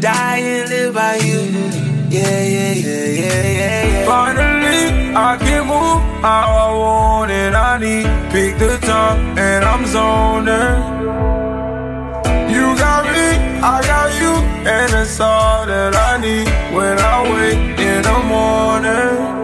Die and live by you. Yeah, yeah, yeah, yeah, yeah, yeah. Finally, I can move how I want and I need. Pick the time and I'm zoning. You got me, I got you, and it's all that I need when I wake in the morning.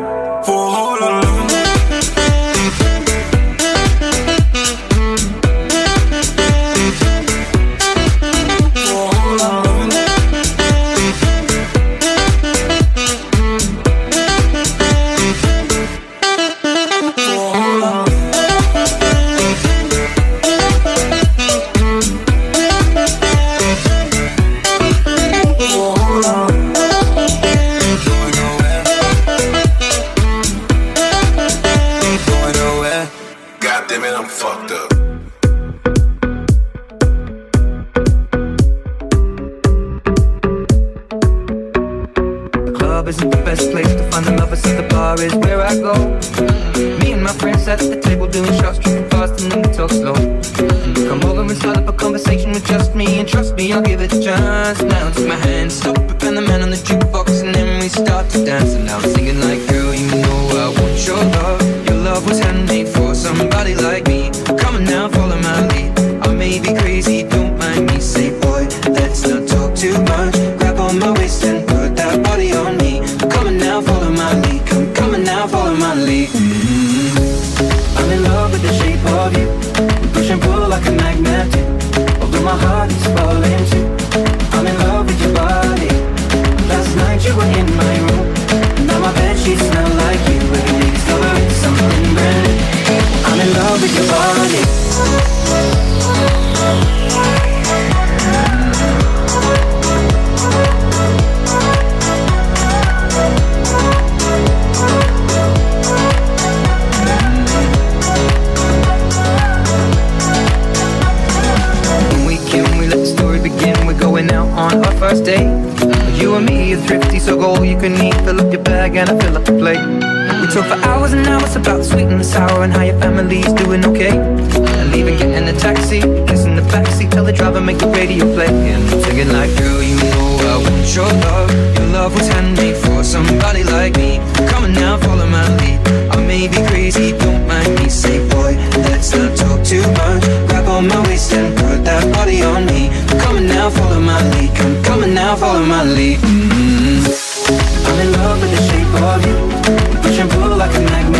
Club isn't the best place to find the lovers, so the bar is where I go. Me and my friends at the table doing shots, tripping fast, and then we talk slow. Come over and start up a conversation with just me, and trust me, I'll give it a chance. Now take my hand, stop it, and the man on the jukebox, and then we start to dance. And now I'm singing like, girl, you know I want your love. Your love was handmade I'm in love with your body. Last night you were in my room. Now my smell like you. Something brand new. I'm in love with your body. Are go all you can eat. Fill up your bag and I fill up the plate. We talk for hours and hours about the sweet and the sour and how your family's doing okay. And even getting a taxi, kissing the backseat, tell the driver make the radio play. And I'm singing like, girl, you know I want your love. Your love was handmade for somebody like me. Come on now, follow my lead. I may be crazy, don't mind me. Say, boy, let's not talk too much. Grab on my waist and put that body on me. Come on now, follow my lead. Come, come on now, follow my lead. In love of you. Push and pull like a magnet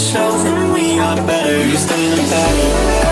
Show shows and we are better. You stay in the back.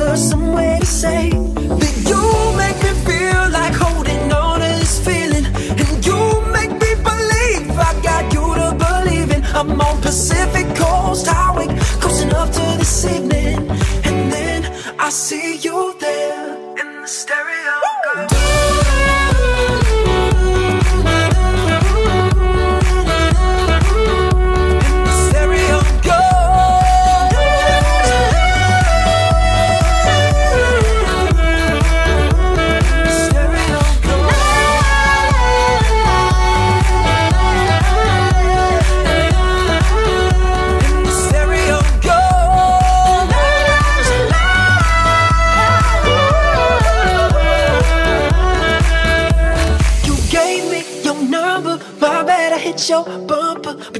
secure somewhere to say that you make me feel like holding on to this feeling, and you make me believe I got you to believe in. I'm on Pacific Coast Highway, close enough to this evening, and then I see you.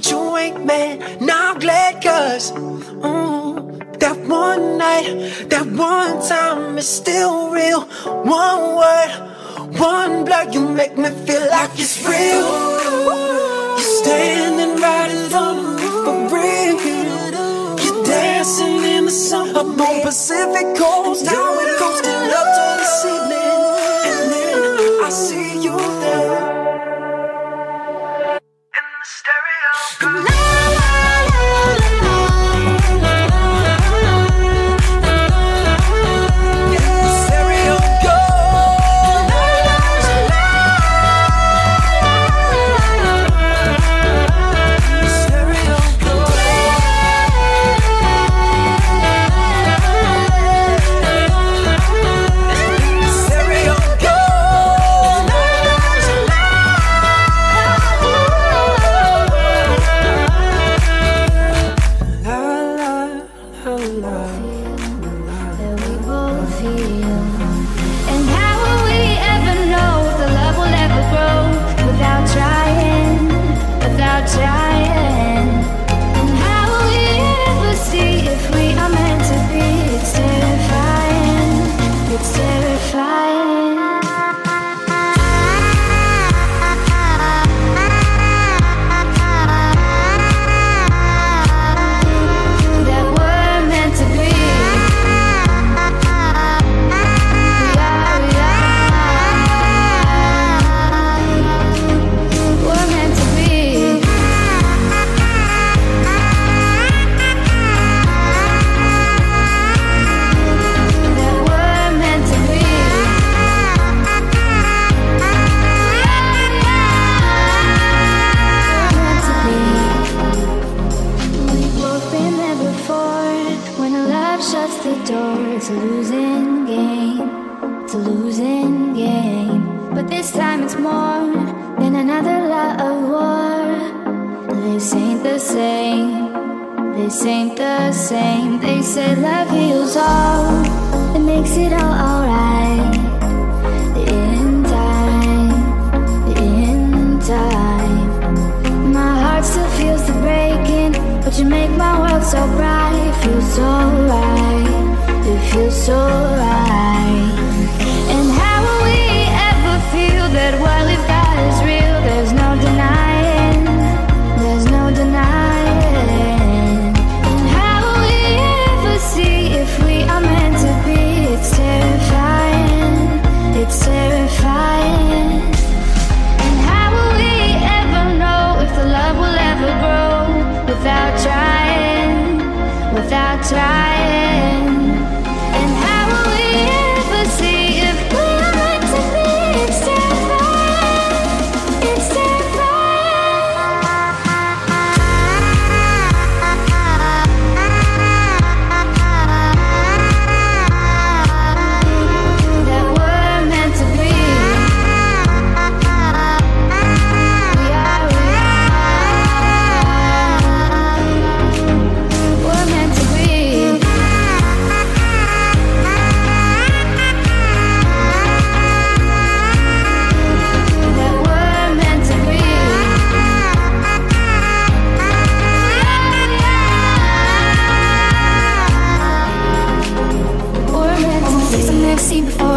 but you ain't mad. Now I'm glad, cause mm, that one night, that one time is still real. One word, one blood, you make me feel like it's real. You're standing right alone for real. You're dancing in the sun up on Pacific coast, down coasting up to the ceiling, and then I see. makes it all alright in time, in time. My heart still feels the breaking, but you make my world so bright. It feels so right, it feels so right. try.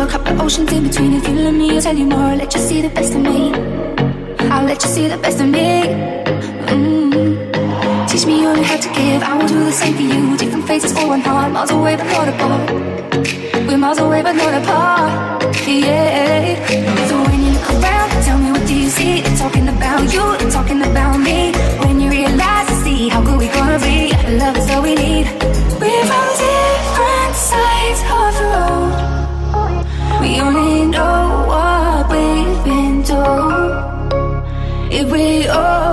a couple oceans in between. If you love me, I'll tell you more. I'll let you see the best of me. I'll let you see the best of me. Mm. Teach me all you have to give. I will do the same for you. Different faces for one heart. Miles away, but not apart. We're miles away, but not apart. Yeah. So when you look around, tell me what do you see? They're talking about you. They're talking about me. When we all oh.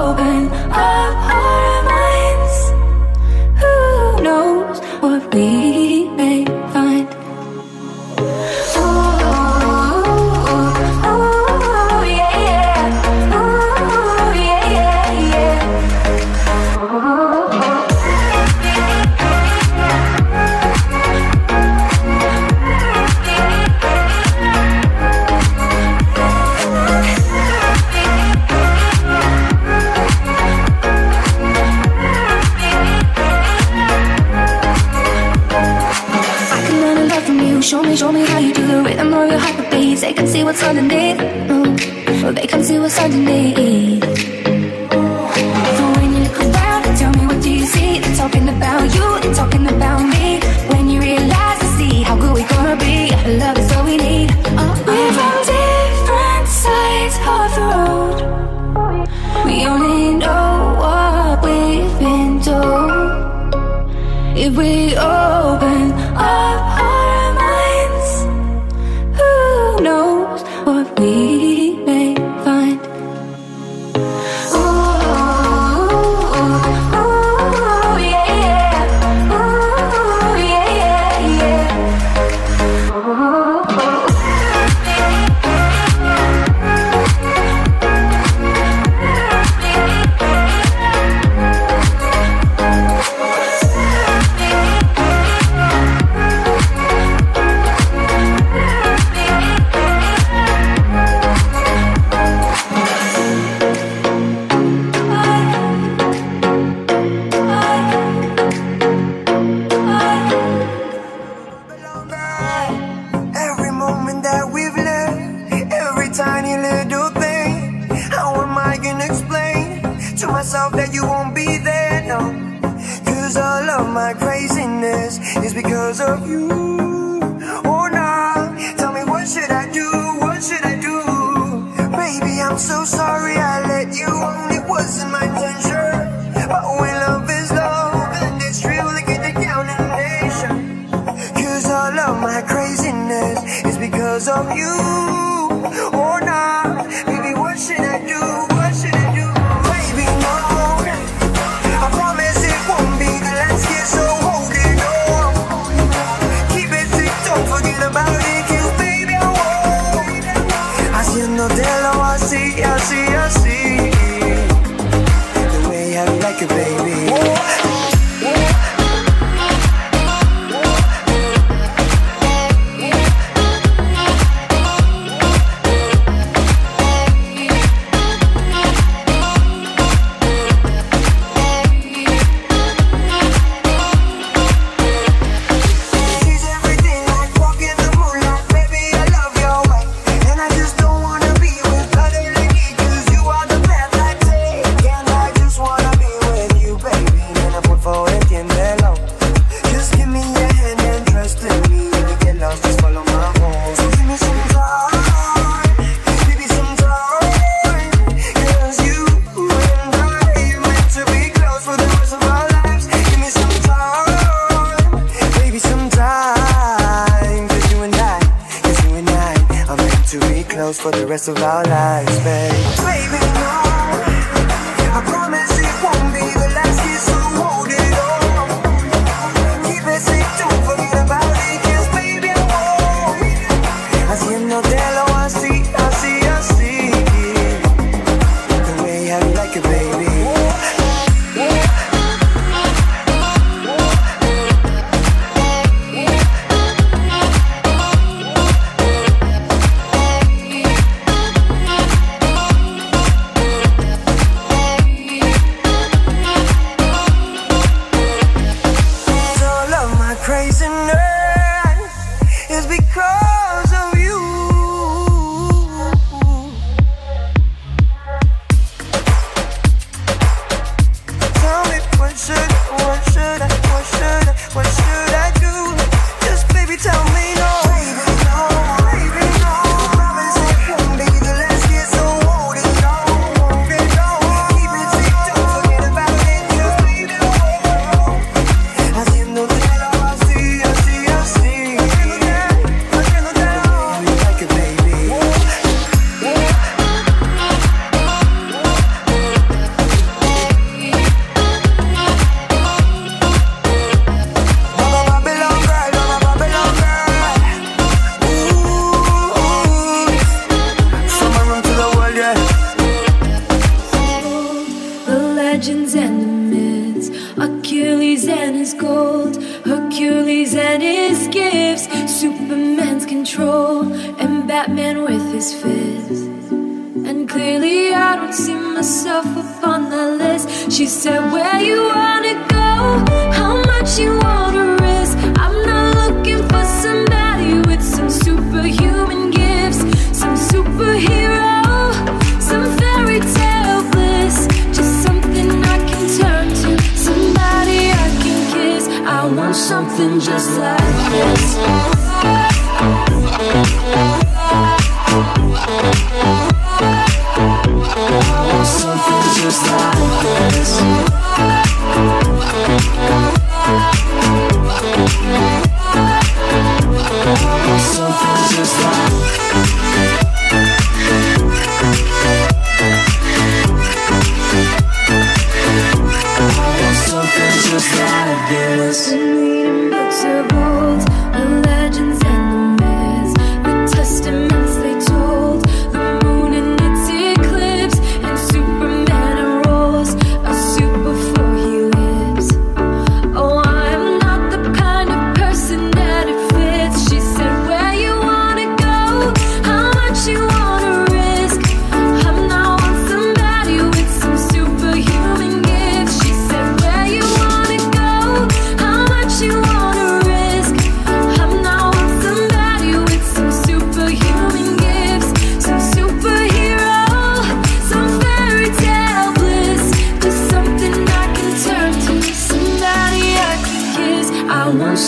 so sorry I let you on, it wasn't my intention. But when love is love, and it's real, it get the counting Cause all of my craziness is because of you. Oh, or not?